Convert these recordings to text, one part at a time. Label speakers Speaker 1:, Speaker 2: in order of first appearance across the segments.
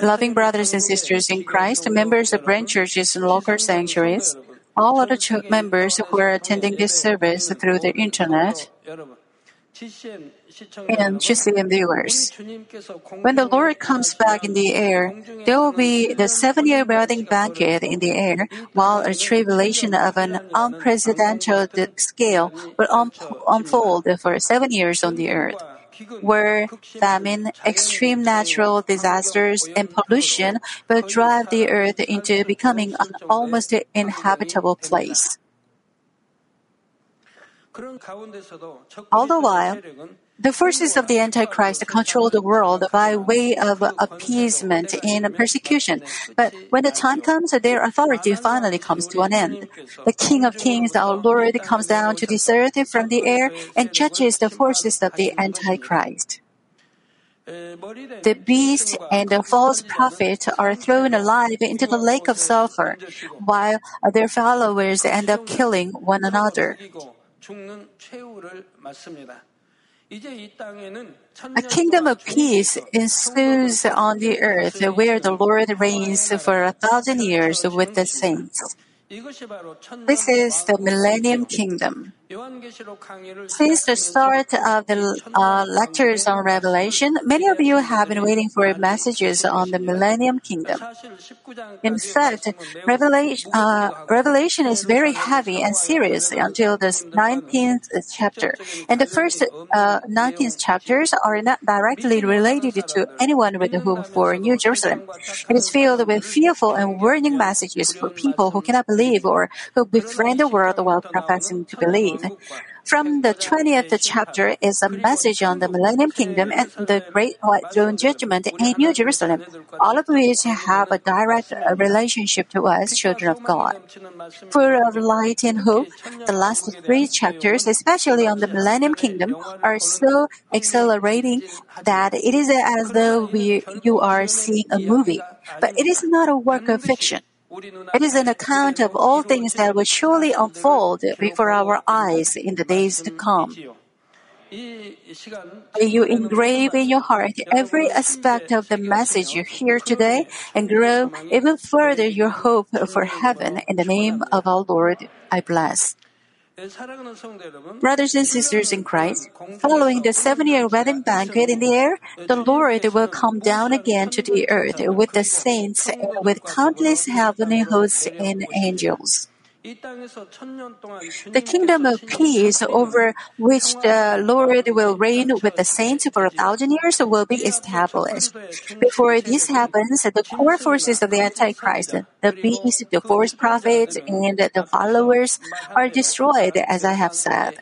Speaker 1: Loving brothers and sisters in Christ, members of branch churches and local sanctuaries, all other ch- members who are attending this service through the internet, and GCN viewers. When the Lord comes back in the air, there will be the seven year wedding banquet in the air, while a tribulation of an unprecedented scale will unfold for seven years on the earth where famine, extreme natural disasters, and pollution will drive the earth into becoming an almost inhabitable place. All the while, the forces of the Antichrist control the world by way of appeasement in persecution. But when the time comes, their authority finally comes to an end. The King of Kings, our Lord, comes down to this earth from the air and judges the forces of the Antichrist. The beast and the false prophet are thrown alive into the lake of sulfur, while their followers end up killing one another. A kingdom of peace ensues on the earth where the Lord reigns for a thousand years with the saints. This is the millennium kingdom. Since the start of the uh, lectures on Revelation, many of you have been waiting for messages on the Millennium Kingdom. In fact, Revelation, uh, Revelation is very heavy and serious until the 19th chapter, and the first uh, 19 chapters are not directly related to anyone with whom for New Jerusalem. It is filled with fearful and warning messages for people who cannot believe or who befriend the world while professing to believe. From the 20th chapter is a message on the Millennium Kingdom and the Great White Throne Judgment in New Jerusalem, all of which have a direct relationship to us, children of God. Full of light and hope, the last three chapters, especially on the Millennium Kingdom, are so exhilarating that it is as though we, you are seeing a movie. But it is not a work of fiction. It is an account of all things that will surely unfold before our eyes in the days to come. May you engrave in your heart every aspect of the message you hear today and grow even further your hope for heaven in the name of our Lord I bless. Brothers and sisters in Christ, following the seven year wedding banquet in the air, the Lord will come down again to the earth with the saints and with countless heavenly hosts and angels. The kingdom of peace over which the Lord will reign with the saints for a thousand years will be established. Before this happens, the core forces of the Antichrist, the beast, the false prophets, and the followers are destroyed, as I have said.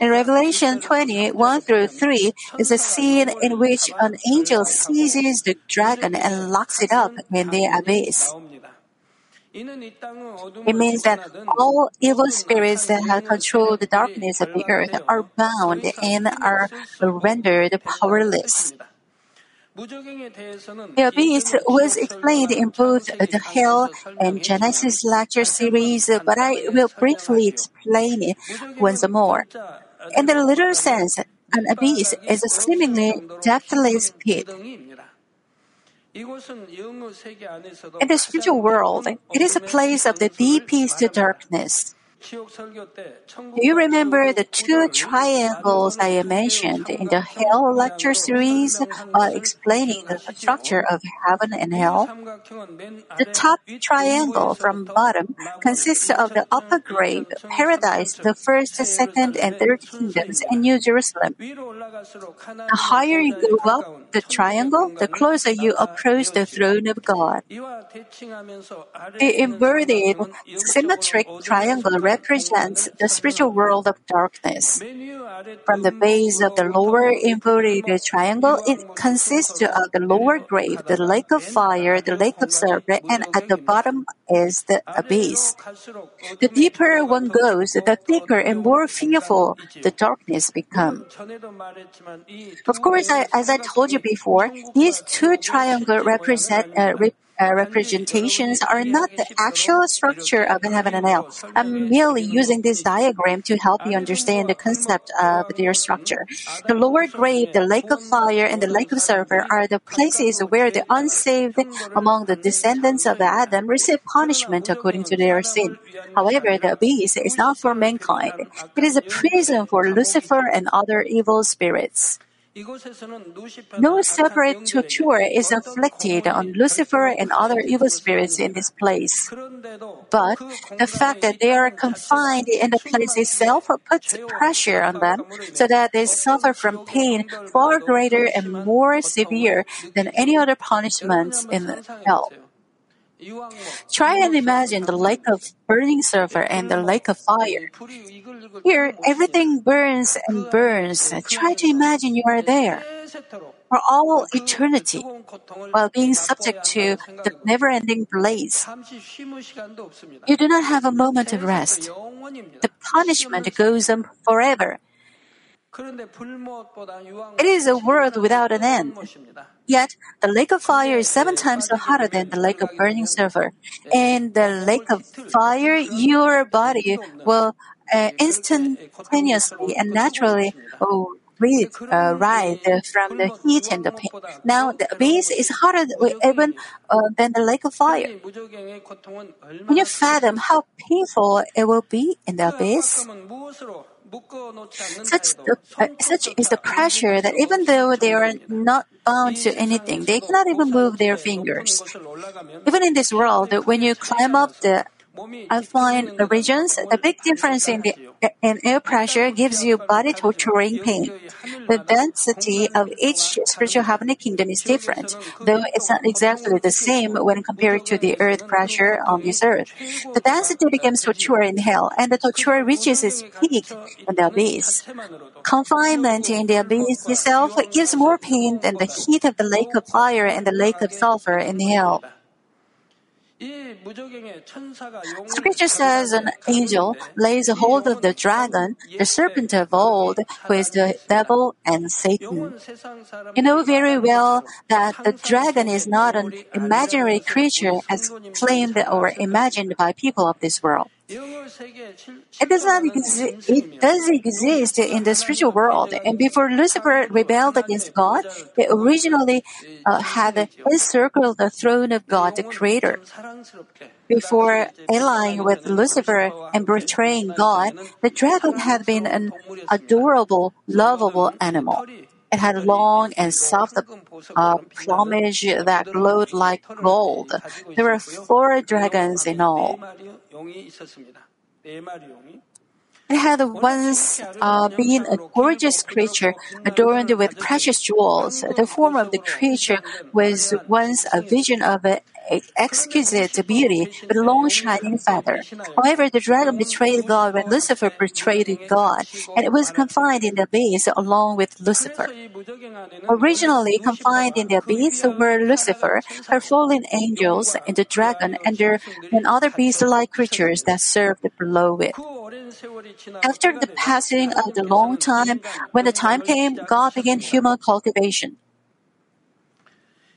Speaker 1: In Revelation 20, 1 through 3 is a scene in which an angel seizes the dragon and locks it up in the abyss. It means that all evil spirits that have controlled the darkness of the earth are bound and are rendered powerless. The abyss was explained in both the Hell and Genesis lecture series, but I will briefly explain it once more. In the literal sense, an abyss is a seemingly depthless pit. In the spiritual world, it is a place of the deepest darkness. Do you remember the two triangles I mentioned in the Hell lecture series while uh, explaining the structure of heaven and hell? The top triangle from bottom consists of the upper grave, paradise, the first, second, and third kingdoms, and New Jerusalem. The higher you go up the triangle, the closer you approach the throne of God. The inverted symmetric triangle represents the spiritual world of darkness. From the base of the lower inverted triangle, it consists of the lower grave, the lake of fire, the lake of serpent, and at the bottom is the abyss. The deeper one goes, the thicker and more fearful the darkness becomes. Of course, I, as I told you before, these two triangles represent uh, uh, representations are not the actual structure of heaven and hell. I'm merely using this diagram to help you understand the concept of their structure. The lower grave, the lake of fire, and the lake of sulfur are the places where the unsaved among the descendants of Adam receive punishment according to their sin. However, the abyss is not for mankind. It is a prison for Lucifer and other evil spirits. No separate torture is inflicted on Lucifer and other evil spirits in this place. But the fact that they are confined in the place itself puts pressure on them so that they suffer from pain far greater and more severe than any other punishments in hell. Try and imagine the lake of burning sulfur and the lake of fire. Here, everything burns and burns. Try to imagine you are there for all eternity while being subject to the never ending blaze. You do not have a moment of rest. The punishment goes on forever. It is a world without an end. Yet, the lake of fire is seven times hotter than the lake of burning sulfur. In the lake of fire, your body will uh, instantaneously and naturally oh, breathe, uh, rise from the heat and the pain. Now, the abyss is hotter even uh, than the lake of fire. Can you fathom how painful it will be in the abyss? Such, the, uh, such is the pressure that even though they are not bound to anything, they cannot even move their fingers. Even in this world, when you climb up the alpine regions, the big difference in the in air pressure gives you body torturing pain. The density of each spiritual heavenly kingdom is different, though it's not exactly the same when compared to the earth pressure on this earth. The density becomes torture in hell, and the torture reaches its peak in the abyss. Confinement in the abyss itself gives more pain than the heat of the lake of fire and the lake of sulfur in hell. Scripture says an angel lays hold of the dragon, the serpent of old, who is the devil and Satan. You know very well that the dragon is not an imaginary creature as claimed or imagined by people of this world. It does not exist. It does exist in the spiritual world, and before Lucifer rebelled against God, it originally uh, had encircled the throne of God, the Creator. Before allying with Lucifer and betraying God, the dragon had been an adorable, lovable animal. It had long and soft uh, plumage that glowed like gold. There were four dragons in all. It had once uh, been a gorgeous creature adorned with precious jewels. The form of the creature was once a vision of exquisite beauty with long shining feather. However, the dragon betrayed God when Lucifer betrayed God, and it was confined in the abyss along with Lucifer. Originally confined in the abyss were Lucifer, her fallen angels, and the dragon, and, their, and other beast-like creatures that served below it. After the passing of the long time, when the time came, God began human cultivation.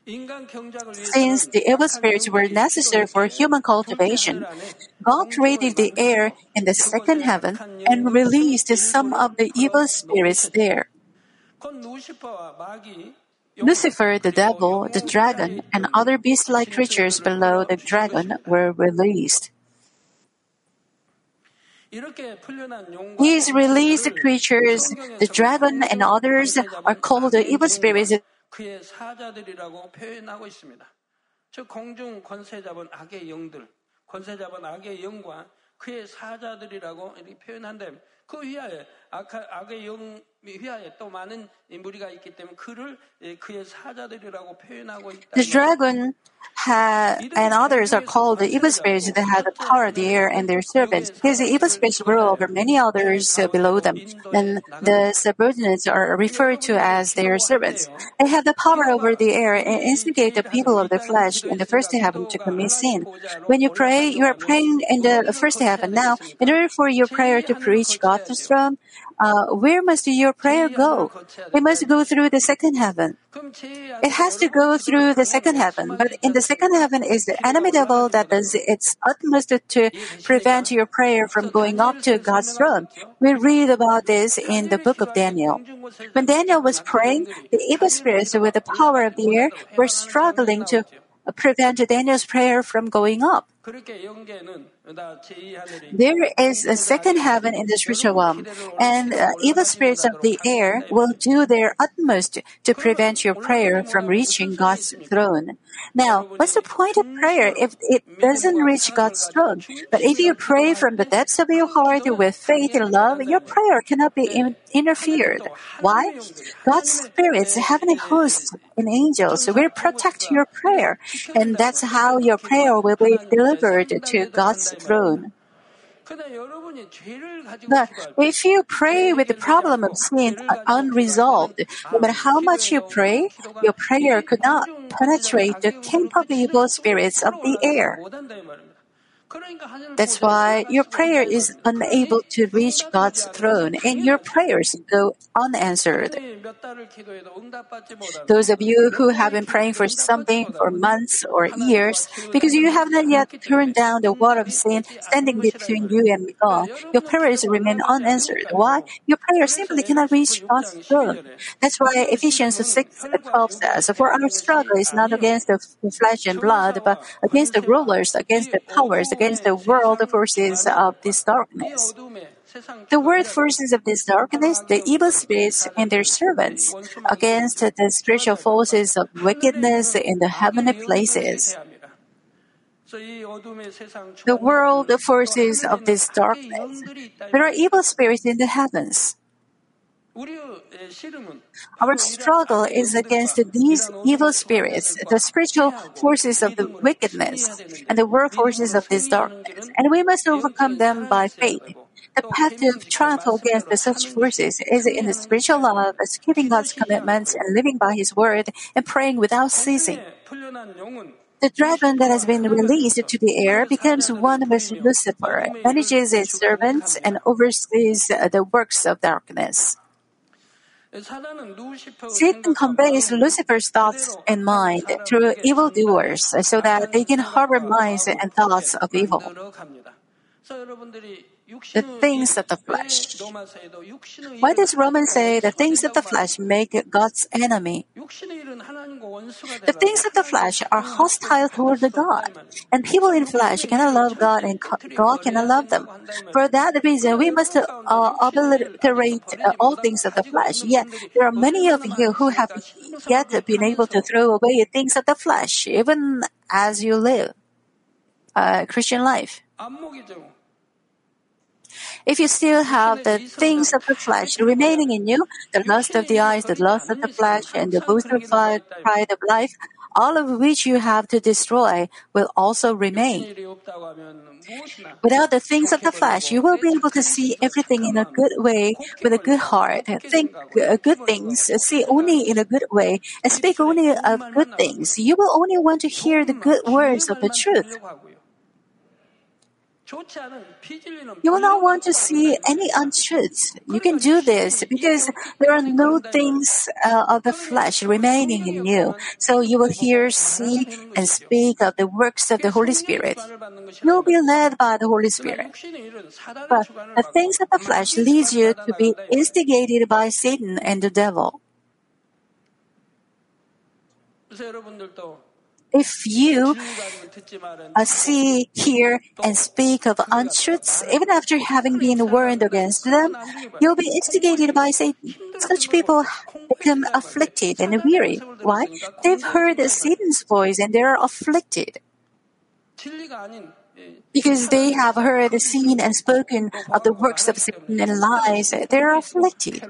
Speaker 1: Since the evil spirits were necessary for human cultivation, God created the air in the second heaven and released some of the evil spirits there. Lucifer, the devil, the dragon, and other beast like creatures below the dragon were released. These released creatures, the dragon and others, are called the evil spirits
Speaker 2: 그의 사자들이라고 표현하고 있습니다. 즉 공중 권세 잡은 악의 영들, 권세 잡은 악의 영과 그의 사자들이라고 이렇게 표현한다면 그 위하에 악, 악의 영
Speaker 1: The dragon ha, and others are called the evil spirits that have the power of the air and their servants. His evil spirits rule over many others below them, and the subordinates are referred to as their servants. They have the power over the air and instigate the people of the flesh in the first heaven to commit sin. When you pray, you are praying in the first heaven now. In order for your prayer to reach God's throne, uh, where must your prayer go? It must go through the second heaven. It has to go through the second heaven, but in the second heaven is the enemy devil that does its utmost to prevent your prayer from going up to God's throne. We read about this in the book of Daniel. When Daniel was praying, the evil spirits with the power of the air were struggling to prevent Daniel's prayer from going up. There is a second heaven in the spiritual realm, and uh, evil spirits of the air will do their utmost to prevent your prayer from reaching God's throne. Now, what's the point of prayer if it doesn't reach God's throne? But if you pray from the depths of your heart with faith and love, your prayer cannot be in- interfered. Why? God's spirits, heavenly hosts, and angels will protect your prayer, and that's how your prayer will be delivered to God's throne. But if you pray with the problem of sin unresolved, no matter how much you pray, your prayer could not penetrate the camp of evil spirits of the air. That's why your prayer is unable to reach God's throne and your prayers go unanswered. Those of you who have been praying for something for months or years because you have not yet turned down the wall of sin standing between you and God, your prayers remain unanswered. Why? Your prayer simply cannot reach God's throne. That's why Ephesians 6 12 says, For our struggle is not against the flesh and blood, but against the rulers, against the powers, against the world forces of this darkness. The world forces of this darkness, the evil spirits and their servants, against the spiritual forces of wickedness in the heavenly places. The world forces of this darkness. There are evil spirits in the heavens. Our struggle is against these evil spirits, the spiritual forces of the wickedness, and the work forces of this darkness, and we must overcome them by faith. The path of triumph against such forces is in the spiritual life, as keeping God's commitments and living by His word and praying without ceasing. The dragon that has been released to the air becomes one with Lucifer, manages his servants, and oversees uh, the works of darkness. Satan conveys Lucifer's thoughts and mind through evildoers so that they can harbor minds and thoughts of evil the things of the flesh. Why does Romans say the things of the flesh make God's enemy? The things of the flesh are hostile toward God, and people in flesh cannot love God and God cannot love them. For that reason, we must uh, obliterate uh, all things of the flesh. Yet, there are many of you who have yet been able to throw away things of the flesh, even as you live uh, Christian life. If you still have the things of the flesh remaining in you, the lust of the eyes, the lust of the flesh, and the boastful pride of life, all of which you have to destroy will also remain. Without the things of the flesh, you will be able to see everything in a good way with a good heart, think uh, good things, uh, see only in a good way, and speak only of good things. You will only want to hear the good words of the truth. You will not want to see any untruths. You can do this because there are no things uh, of the flesh remaining in you. So you will hear, see, and speak of the works of the Holy Spirit. You will be led by the Holy Spirit. But the things of the flesh leads you to be instigated by Satan and the devil if you uh, see, hear, and speak of untruths, even after having been warned against them, you'll be instigated by Satan. Such people become afflicted and weary. Why? They've heard Satan's voice and they're afflicted. Because they have heard, seen, and spoken of the works of Satan and lies, they're afflicted.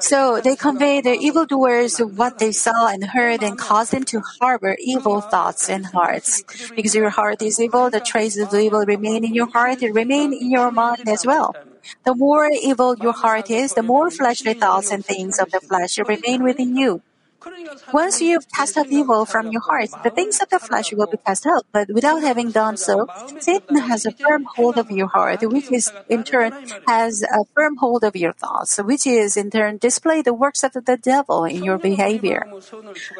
Speaker 1: So they convey the evildoers what they saw and heard and cause them to harbor evil thoughts and hearts. Because your heart is evil, the traces of evil remain in your heart and remain in your mind as well. The more evil your heart is, the more fleshly thoughts and things of the flesh remain within you. Once you've cast out evil from your heart, the things of the flesh will be cast out. But without having done so, Satan has a firm hold of your heart, which is in turn has a firm hold of your thoughts, which is in turn display the works of the devil in your behavior.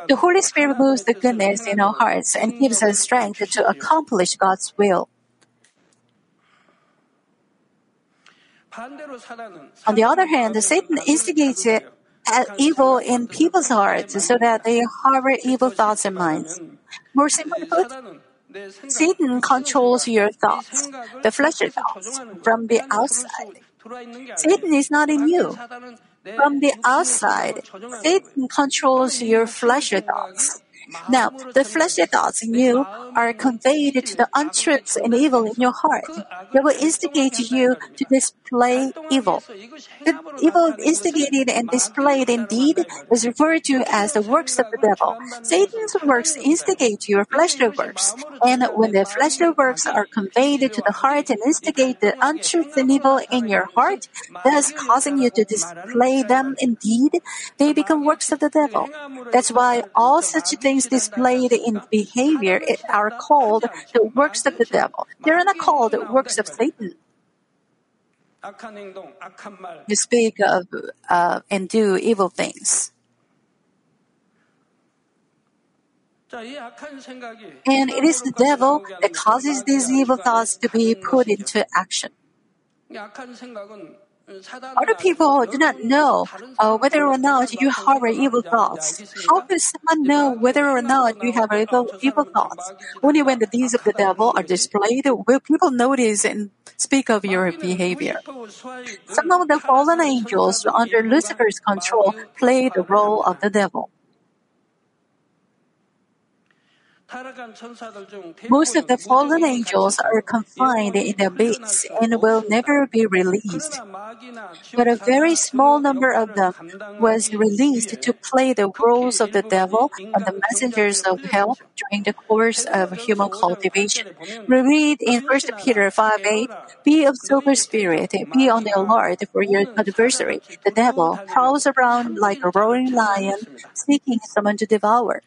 Speaker 1: The Holy Spirit moves the goodness in our hearts and gives us strength to accomplish God's will. On the other hand, Satan instigates evil in people's hearts so that they harbor evil thoughts and minds. More simply put, Satan controls your thoughts, the fleshly thoughts, from the outside. Satan is not in you. From the outside, Satan controls your fleshly thoughts. Now, the fleshly thoughts in you are conveyed to the untruths and evil in your heart. They will instigate you to display evil. The evil instigated and displayed indeed is referred to as the works of the devil. Satan's works instigate your fleshly works, and when the fleshly works are conveyed to the heart and instigate the untruth and evil in your heart, thus causing you to display them indeed, they become works of the devil. That's why all such things displayed in behavior are called the works of the devil. They are not called the works of Satan. You speak of uh, and do evil things. And it is the devil that causes these evil thoughts to be put into action. Other people do not know uh, whether or not you harbor evil thoughts. How can someone know whether or not you have evil, evil thoughts? Only when the deeds of the devil are displayed will people notice and speak of your behavior. Some of the fallen angels under Lucifer's control play the role of the devil. Most of the fallen angels are confined in the abyss and will never be released. But a very small number of them was released to play the roles of the devil and the messengers of hell during the course of human cultivation. We read in 1 Peter 5 8, Be of sober spirit, be on the alert for your adversary, the devil, prowls around like a roaring lion, seeking someone to devour.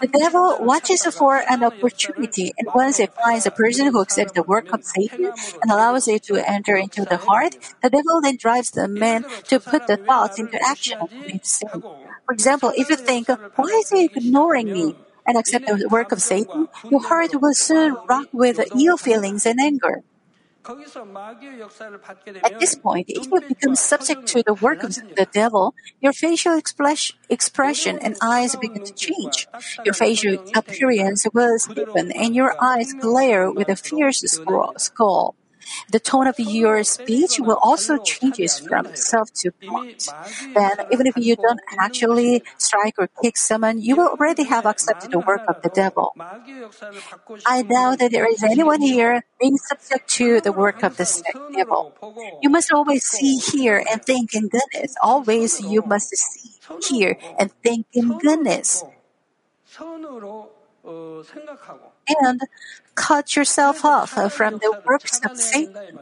Speaker 1: The devil watches for an opportunity, and once it finds a person who accepts the work of Satan and allows it to enter into the heart, the devil then drives the man to put the thoughts into action sin. For example, if you think, why is he ignoring me? and accept the work of Satan, your heart will soon rock with ill feelings and anger. At this point, if you become subject to the work of the devil, your facial expression and eyes begin to change. Your facial appearance will stiffen and your eyes glare with a fierce skull. The tone of your speech will also changes from self to blunt. Then, even if you don't actually strike or kick someone, you will already have accepted the work of the devil. I doubt that there is anyone here being subject to the work of the devil. You must always see, hear, and think in goodness. Always you must see, hear, and think in goodness. And cut yourself off uh, from the works of Satan.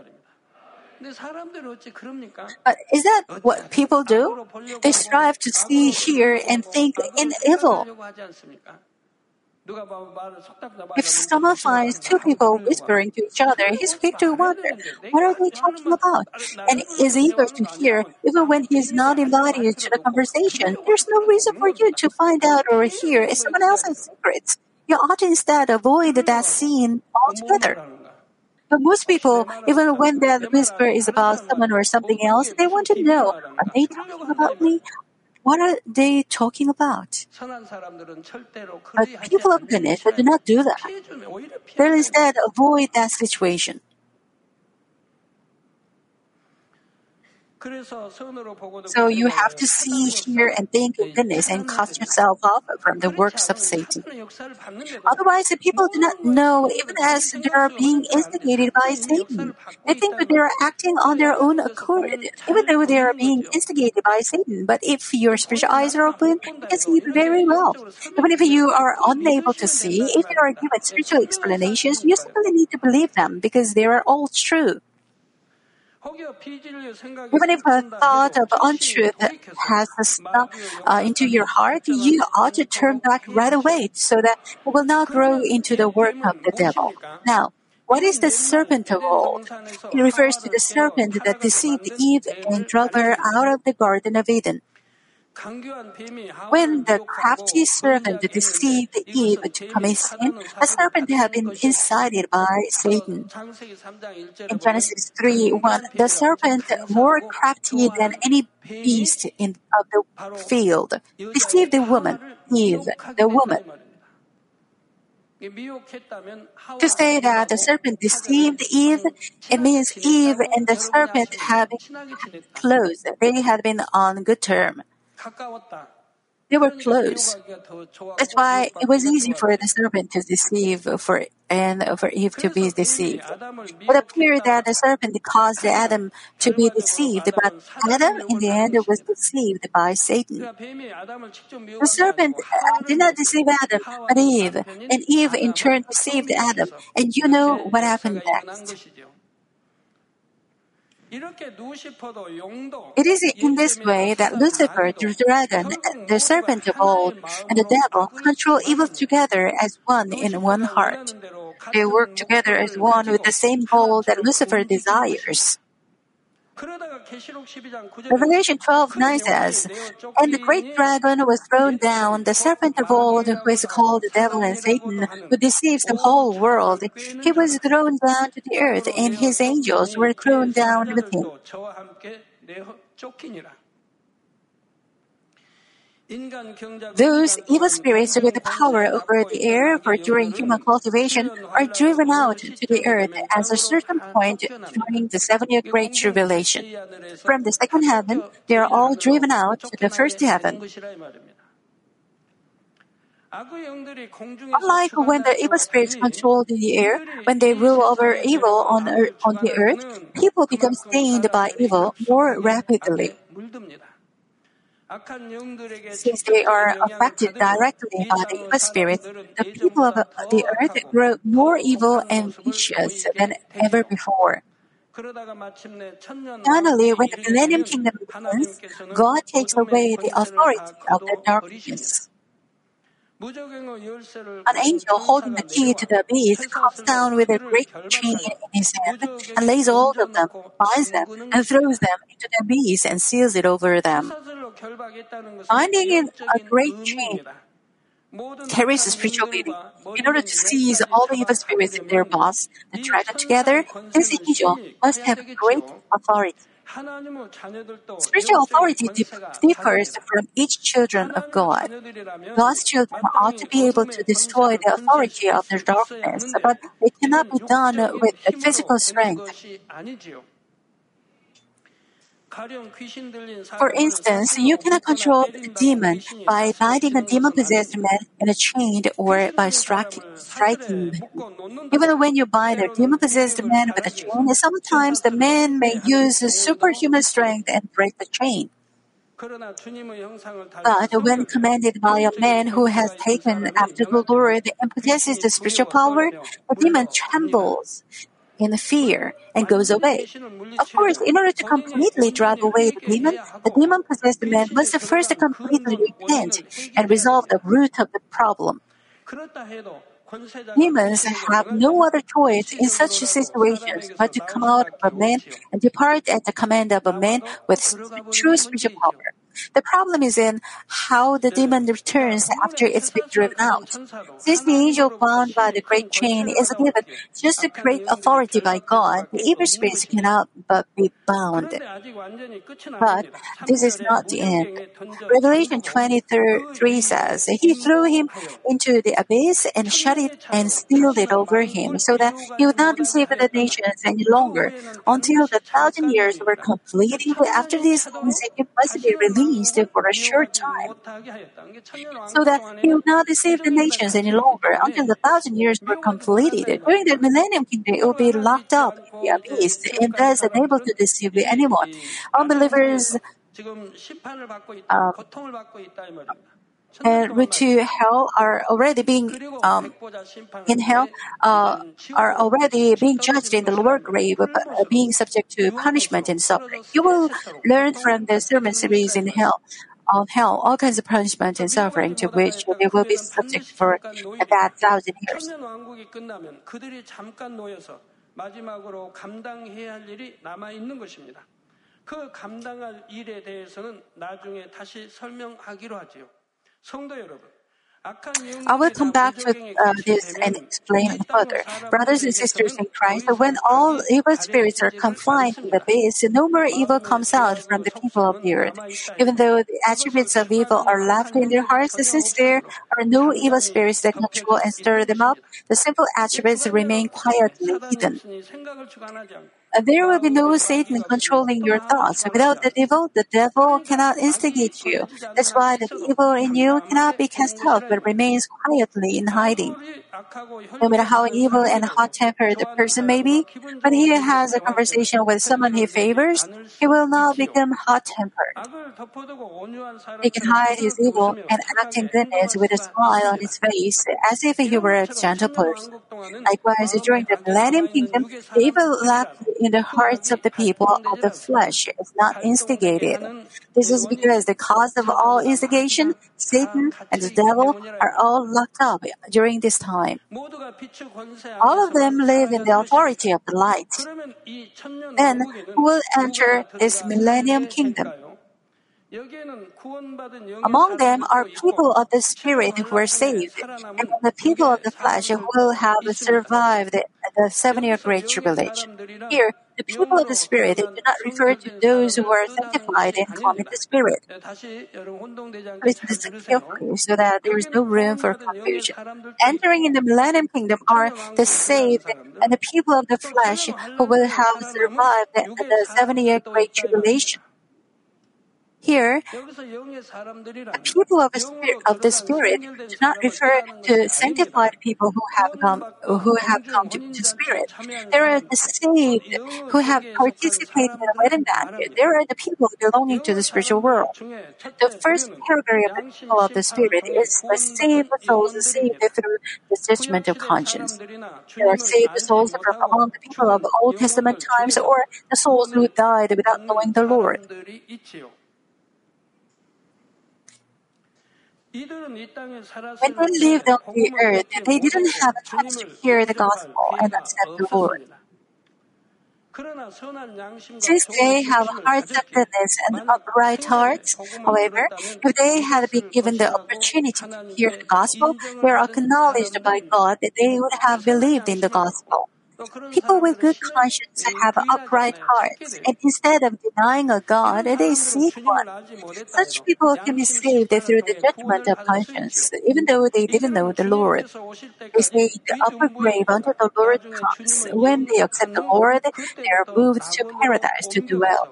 Speaker 1: But is that what people do? They strive to see, hear, and think in evil. If someone finds two people whispering to each other, he's quick to wonder, what are they talking about? And is eager to hear, even when he's not invited to the conversation. There's no reason for you to find out or hear someone else's secrets. You ought to instead avoid that scene altogether. But most people, even when that whisper is about someone or something else, they want to know, are they talking about me? What are they talking about? But people of goodness do not do that. They'll instead avoid that situation. So you have to see, hear, and think in goodness and cut yourself off from the works of Satan. Otherwise, the people do not know even as they are being instigated by Satan. They think that they are acting on their own accord, even though they are being instigated by Satan. But if your spiritual eyes are open, you can see very well. Even if you are unable to see, if you are given spiritual explanations, you simply need to believe them because they are all true. Even if a thought of untruth has snuck uh, into your heart, you ought to turn back right away so that it will not grow into the work of the devil. Now, what is the serpent of old? It refers to the serpent that deceived Eve and drove her out of the Garden of Eden. When the crafty serpent deceived Eve to commit sin, the serpent had been incited by Satan. In Genesis 3 1, the serpent, more crafty than any beast in, of the field, deceived the woman, Eve, the woman. To say that the serpent deceived Eve, it means Eve and the serpent had been close. They had been on good term. They were close. That's why it was easy for the serpent to deceive for and for Eve to be deceived. It appeared that the serpent caused Adam to be deceived, but Adam in the end was deceived by Satan. The serpent uh, did not deceive Adam, but Eve, and Eve in turn deceived Adam. And you know what happened next. It is in this way that Lucifer, the dragon, the serpent of old, and the devil control evil together as one in one heart. They work together as one with the same goal that Lucifer desires. Revelation 12 9 says, And the great dragon was thrown down, the serpent of old, who is called the devil and Satan, who deceives the whole world. He was thrown down to the earth, and his angels were thrown down with him. Those evil spirits with power over the air for during human cultivation are driven out to the earth at a certain point during the seven year Great Tribulation. From the second heaven, they are all driven out to the first heaven. Unlike when the evil spirits control the air, when they rule over evil on, earth, on the earth, people become stained by evil more rapidly. Since they are affected directly by the evil spirit, the people of the earth grow more evil and vicious than ever before. Finally, when the millennium kingdom begins, God takes away the authority of the darkness. An angel holding the key to the abyss comes down with a great chain in his hand and lays hold of them, binds them, and throws them into the abyss and seals it over them. Binding in a great chain carries spiritual meaning. In order to seize all the evil spirits in their boss and drag them together, this angel must have great authority. Spiritual authority differs from each children of God. God's children ought to be able to destroy the authority of the darkness, but it cannot be done with physical strength. For instance, you cannot control a demon by binding a demon-possessed man in a chain or by striking, striking him. Even when you bind a demon-possessed man with a chain, sometimes the man may use superhuman strength and break the chain. But when commanded by a man who has taken after the Lord and possesses the spiritual power, the demon trembles in fear and goes away. Of course, in order to completely drive away the demon, the demon possessed man must first completely repent and resolve the root of the problem. Demons have no other choice in such situations but to come out of a man and depart at the command of a man with true spiritual power. The problem is in how the demon returns after it's been driven out. Since the angel bound by the great chain is given. Just a great authority by God, the evil spirits cannot but be bound. But this is not the end. Revelation 23 says, He threw him into the abyss and shut it and sealed it over him so that he would not deceive the nations any longer. until the thousand years were completed. After this, he must be released released for a short time, so that he would not deceive the nations any longer until the thousand years were completed. During the millennium kingdom, it will be locked up in the abyss and thus unable to deceive anyone. Unbelievers um, and route to hell are already being um, in hell uh, are already being judged in the lower grave, uh, being subject to punishment and suffering. You will learn from the sermon series in hell on hell all kinds of punishment and suffering to which they will be subject for that thousand years.
Speaker 2: 천년 왕국이 끝나면 그들이 잠깐 놓여서 마지막으로 감당해야 할 일이 남아 있는 것입니다. 그 감당할 일에 대해서는 나중에 다시 설명하기로 하지요.
Speaker 1: I will come back to uh, this and explain further. Brothers and sisters in Christ, when all evil spirits are confined in the base, no more evil comes out from the people of the earth. Even though the attributes of evil are left in their hearts, since there are no evil spirits that control and stir them up, the simple attributes remain quietly hidden. Uh, there will be no Satan controlling your thoughts. Without the devil, the devil cannot instigate you. That's why the evil in you cannot be cast out, but remains quietly in hiding. No matter how evil and hot-tempered the person may be, when he has a conversation with someone he favors, he will not become hot-tempered. He can hide his evil and act in goodness with a smile on his face, as if he were a gentle person. Likewise, during the Millennium Kingdom, the evil left in the hearts of the people of the flesh is not instigated. This is because the cause of all instigation, Satan and the devil, are all locked up during this time. All of them live in the authority of the light. Then, who will enter this millennium kingdom? Among them are people of the Spirit who are saved, and the people of the flesh who will have survived the seven year Great Tribulation. Here, the people of the Spirit do not refer to those who are sanctified and come in the Spirit. Listen carefully so that there is no room for confusion. Entering in the Millennium Kingdom are the saved and the people of the flesh who will have survived the seven year Great Tribulation. Here, the people of the, spirit, of the Spirit do not refer to sanctified people who have come, who have come to, to Spirit. There are the saved who have participated in the wedding banquet. There are the people belonging to the spiritual world. The first category of the people of the Spirit is the saved souls saved through the judgment of conscience. There are saved souls from among the people of Old Testament times or the souls who died without knowing the Lord. When they lived on the earth, they didn't have a chance to hear the gospel and accept the Lord. Since they have hearts of goodness and upright hearts, however, if they had been given the opportunity to hear the gospel, they are acknowledged by God that they would have believed in the gospel. People with good conscience have upright hearts, and instead of denying a God, they seek one. Such people can be saved through the judgment of conscience, even though they didn't know the Lord. They stay in the upper grave until the Lord comes. When they accept the Lord, they are moved to paradise to dwell.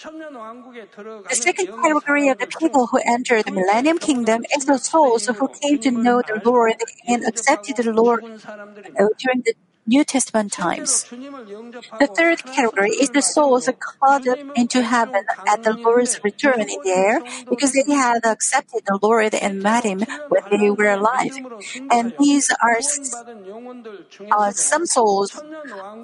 Speaker 1: The second category of the people who enter the Millennium Kingdom is the souls who came to know the Lord and accepted the Lord. Oh, during the New Testament times. The third category is the souls caught up into heaven at the Lord's return in the air because they had accepted the Lord and met Him when they were alive. And these are uh, some souls,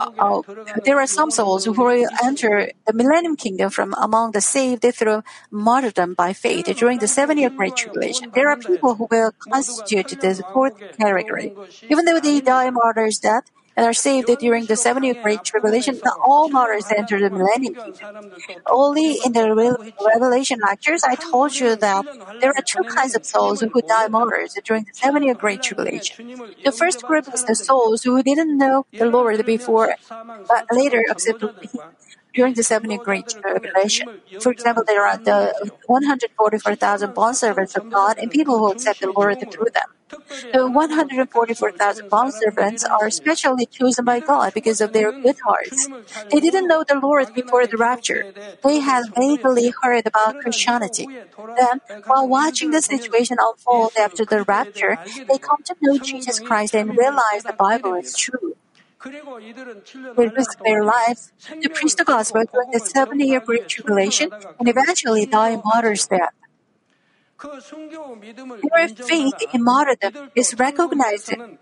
Speaker 1: uh, there are some souls who will enter the Millennium Kingdom from among the saved through martyrdom by faith during the seven year Great Tribulation. There are people who will constitute the fourth category. Even though they die martyrs' death, and are saved during the seven year Great Tribulation, not all martyrs enter the millennium kingdom. Only in the Revelation lectures, I told you that there are two kinds of souls who die martyrs during the seven year Great Tribulation. The first group is the souls who didn't know the Lord before, but later accepted Him during the seven Great Tribulation. For example, there are the 144,000 bondservants of God and people who accept the Lord through them. The 144,000 bondservants are specially chosen by God because of their good hearts. They didn't know the Lord before the rapture. They had vaguely heard about Christianity. Then, while watching the situation unfold after the rapture, they come to know Jesus Christ and realize the Bible is true. They risk their lives to preach the gospel during the seven year Great Tribulation and eventually die martyr's death. Their faith in martyrdom is recognized and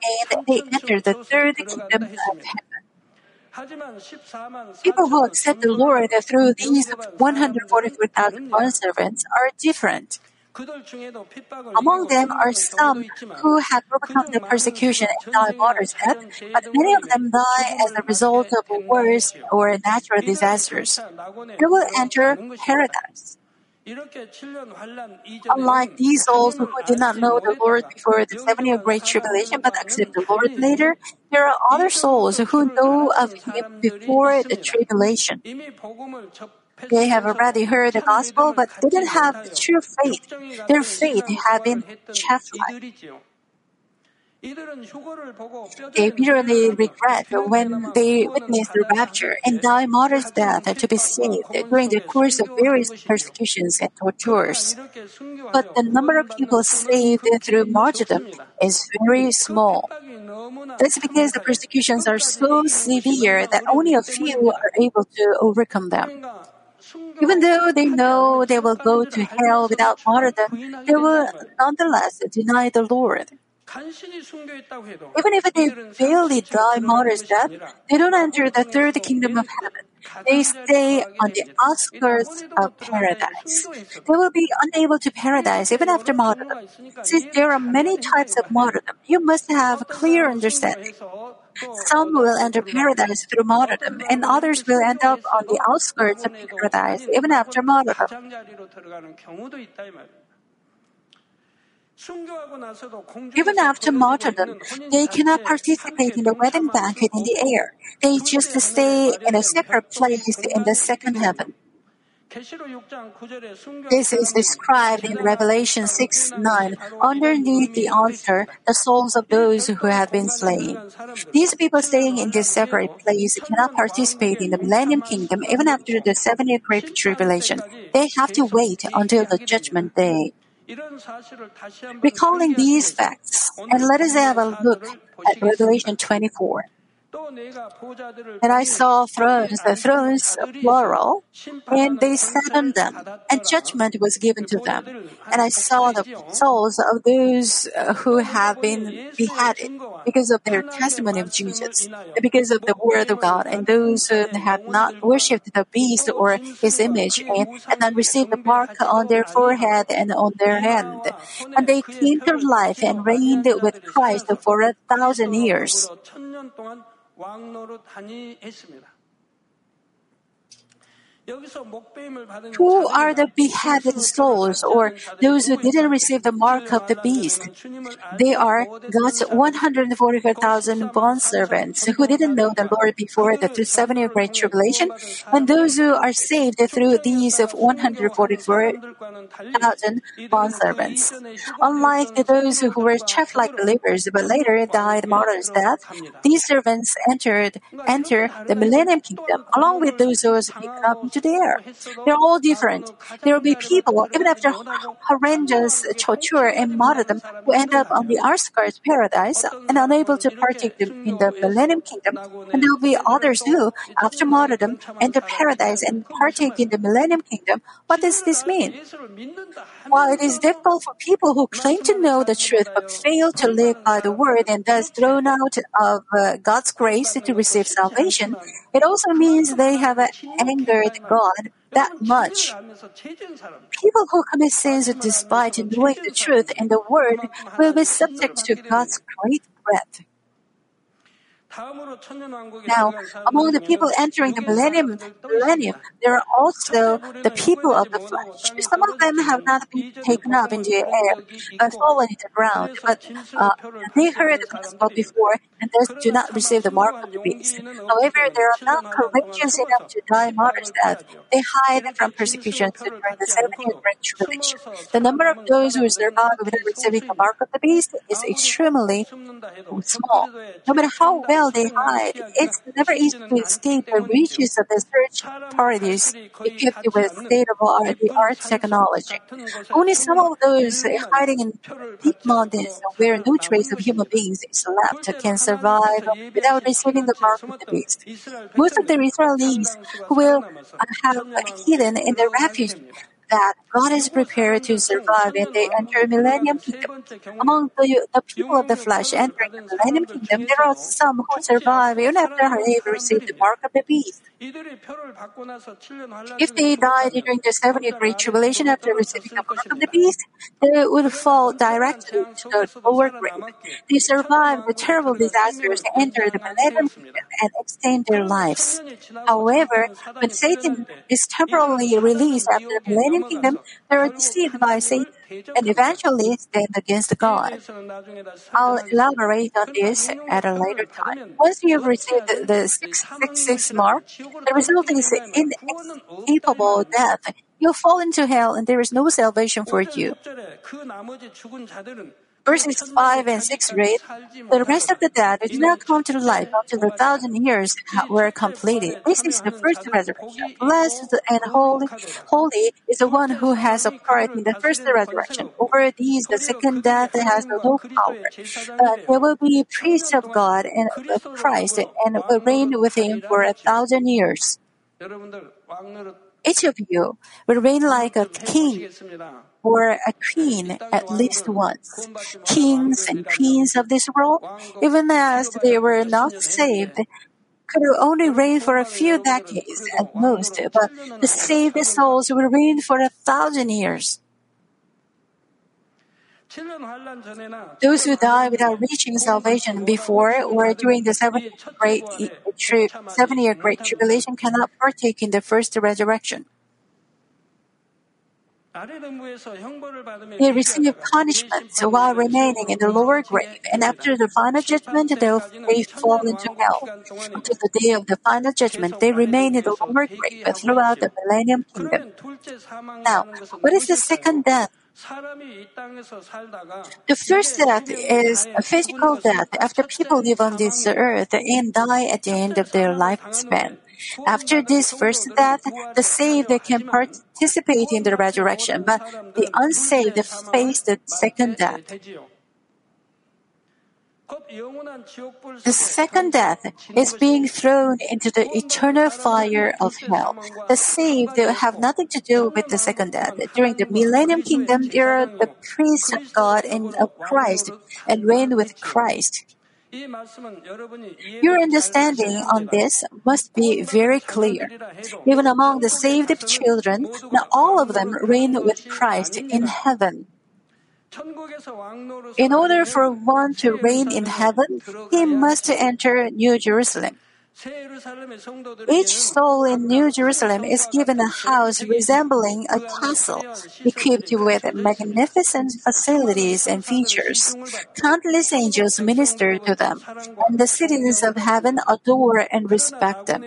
Speaker 1: they enter the third kingdom of heaven. People who accept the Lord through these 144,000 bondservants are different. Among them are some who have overcome the persecution and died martyr's death, but many of them die as a result of wars or natural disasters. They will enter paradise. Unlike these souls who did not know the Lord before the seven year great tribulation but accept the Lord later, there are other souls who know of Him before the tribulation. They have already heard the gospel but didn't have the true faith. Their faith had been childlike. They bitterly regret when they witness the rapture and die martyr's death to be saved during the course of various persecutions and tortures. But the number of people saved through martyrdom is very small. That's because the persecutions are so severe that only a few are able to overcome them. Even though they know they will go to hell without martyrdom, they will nonetheless deny the Lord. Even if they barely die martyr's death, they don't enter the third kingdom of heaven. They stay on the outskirts of paradise. They will be unable to paradise even after martyrdom. Since there are many types of martyrdom, you must have a clear understanding. Some will enter paradise through martyrdom, and others will end up on the outskirts of paradise even after martyrdom. Even after martyrdom, they cannot participate in the wedding banquet in the air. They just stay in a separate place in the second heaven. This is described in Revelation 6 9. Underneath the altar, the souls of those who have been slain. These people staying in this separate place cannot participate in the millennium kingdom even after the seven year great tribulation. They have to wait until the judgment day. Recalling these facts, and let us have a look at Revelation 24. And I saw thrones, the thrones of plural, and they sat on them, and judgment was given to them. And I saw the souls of those uh, who have been beheaded because of their testimony of Jesus, because of the word of God, and those who have not worshipped the beast or his image, and, and not received the mark on their forehead and on their hand. And they came to life and reigned with Christ for a thousand years. 왕노릇 하니 했습니다. Who are the beheaded souls or those who didn't receive the mark of the beast? They are God's 144,000 bondservants who didn't know the Lord before the seven year great tribulation, and those who are saved through these of 144,000 bondservants. Unlike those who were childlike believers but later died martyr's death, these servants entered enter the millennium kingdom along with those who taken up into the air. They're all different. There will be people, even after horrendous torture and martyrdom, who end up on the outskirts paradise and unable to partake in the millennium kingdom. And there will be others who, after martyrdom, enter paradise and partake in the millennium kingdom. What does this mean? While it is difficult for people who claim to know the truth but fail to live by the word and thus thrown out of uh, God's grace to receive salvation, it also means they have angered God that much. People who commit sins despite knowing the truth and the word will be subject to God's great wrath. Now, among the people entering the millennium, millennium, there are also the people of the flesh. Some of them have not been taken up into the air, but fallen to the ground. But uh, they heard the gospel before and thus do not receive the mark of the beast. However, they are not courageous enough to die martyr's death. They hide from persecution during the seven-year great tribulation. The number of those who survive without receiving the mark of the beast is extremely small. No matter how well they hide. It's never easy to escape the reaches of the search parties equipped with state-of-the-art technology. Only some of those hiding in deep mountains where no trace of human beings is left can survive without receiving the mark of the beast. Most of the Israelis will have hidden in the refuge that God is prepared to survive and they enter millennium kingdom. Among the, the people of the flesh entering the millennium kingdom, there are some who survive even after they received the mark of the beast. If they died during the seven year great tribulation after receiving the mark of the beast, they would fall directly to the lower grave. They survived the terrible disasters, enter the millennium and extend their lives. However, when Satan is temporarily released after the millennium kingdom, they are deceived by Satan and eventually stand against God. I'll elaborate on this at a later time. Once you have received the 666 mark, the result is inescapable death. You fall into hell and there is no salvation for you. Verses 5 and 6 read, The rest of the dead did not come to life until the thousand years were completed. This is the first resurrection. Blessed and holy, holy is the one who has a part in the first resurrection. Over these, the second death has no power. Uh, they will be priests of God and of Christ and will reign with him for a thousand years. Each of you will reign like a king or a queen at least once. Kings and queens of this world, even as they were not saved, could only reign for a few decades at most, but the saved souls will reign for a thousand years. Those who die without reaching salvation before or during the seven great tri- seven year great tribulation cannot partake in the first resurrection. They receive punishment while remaining in the lower grave, and after the final judgment, they fall into hell. Until the day of the final judgment, they remain in the lower grave throughout the millennium kingdom. Now, what is the second death? The first death is a physical death after people live on this earth and die at the end of their lifespan. After this first death, the saved can participate in the resurrection, but the unsaved face the second death. The second death is being thrown into the eternal fire of hell. The saved have nothing to do with the second death. During the millennium kingdom, they are the priests of God and of Christ and reign with Christ. Your understanding on this must be very clear. Even among the saved children, not all of them reign with Christ in heaven. In order for one to reign in heaven, he must enter New Jerusalem. Each soul in New Jerusalem is given a house resembling a castle, equipped with magnificent facilities and features. Countless angels minister to them, and the citizens of heaven adore and respect them.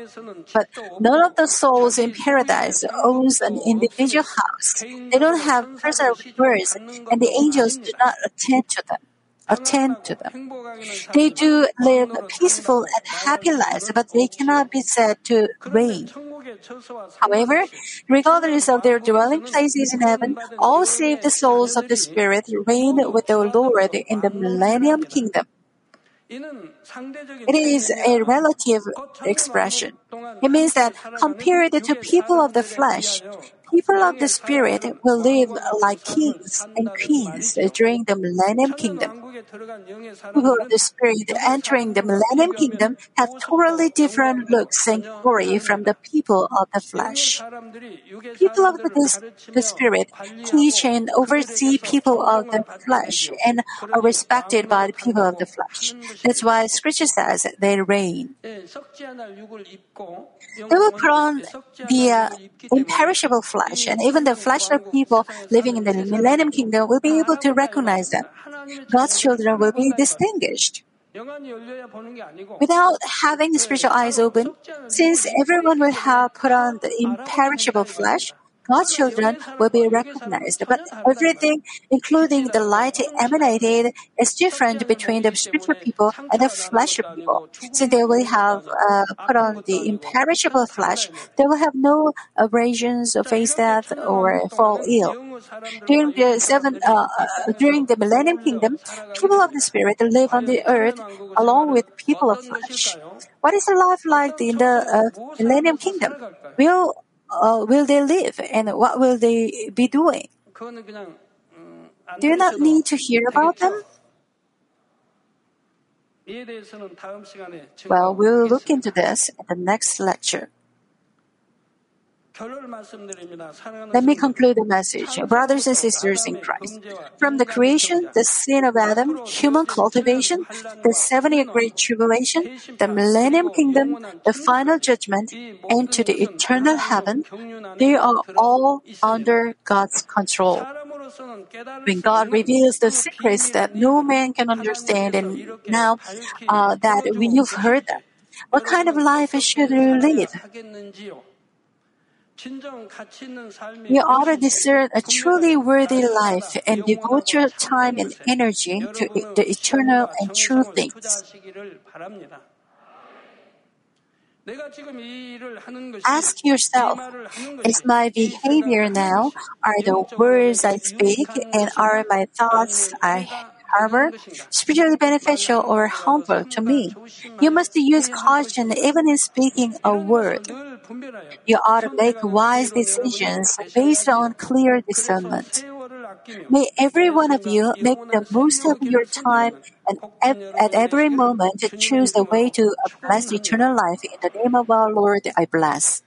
Speaker 1: But none of the souls in paradise owns an individual house. They don't have personal words, and the angels do not attend to them attend to them. They do live peaceful and happy lives, but they cannot be said to reign. However, regardless of their dwelling places in heaven, all saved souls of the Spirit reign with the Lord in the millennium kingdom. It is a relative expression. It means that compared to people of the flesh, people of the Spirit will live like kings and queens during the millennium kingdom. People of the Spirit entering the millennium kingdom have totally different looks and glory from the people of the flesh. People of the, the Spirit teach and oversee people of the flesh and are respected by the people of the flesh. That's why Scripture says they reign. They will put on the uh, imperishable flesh, and even the fleshly people living in the millennium kingdom will be able to recognize them. God's children will be distinguished. Without having spiritual eyes open, since everyone will have put on the imperishable flesh, God's children will be recognized, but everything, including the light emanated, is different between the spiritual people and the fleshly people. Since they will have uh, put on the imperishable flesh, they will have no abrasions, or face death, or fall ill. During the seven, uh, uh, during the Millennium Kingdom, people of the Spirit live on the earth along with people of flesh. What is the life like in the uh, Millennium Kingdom? Will uh, will they live and what will they be doing? Do you not need to hear about them? Well, we'll look into this in the next lecture. Let me conclude the message. Brothers and sisters in Christ, from the creation, the sin of Adam, human cultivation, the 70 great tribulation, the millennium kingdom, the final judgment, and to the eternal heaven, they are all under God's control. When God reveals the secrets that no man can understand, and now uh, that we've heard them, what kind of life should we live? You ought to discern a truly worthy life and devote your time and energy to the eternal and true things. Ask yourself, is my behavior now, are the words I speak, and are my thoughts I harbor spiritually beneficial or harmful to me? You must use caution even in speaking a word. You ought to make wise decisions based on clear discernment. May every one of you make the most of your time and at every moment choose the way to bless eternal life. In the name of our Lord, I bless.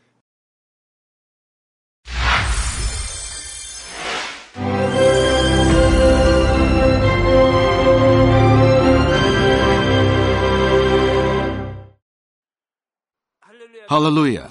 Speaker 3: Hallelujah.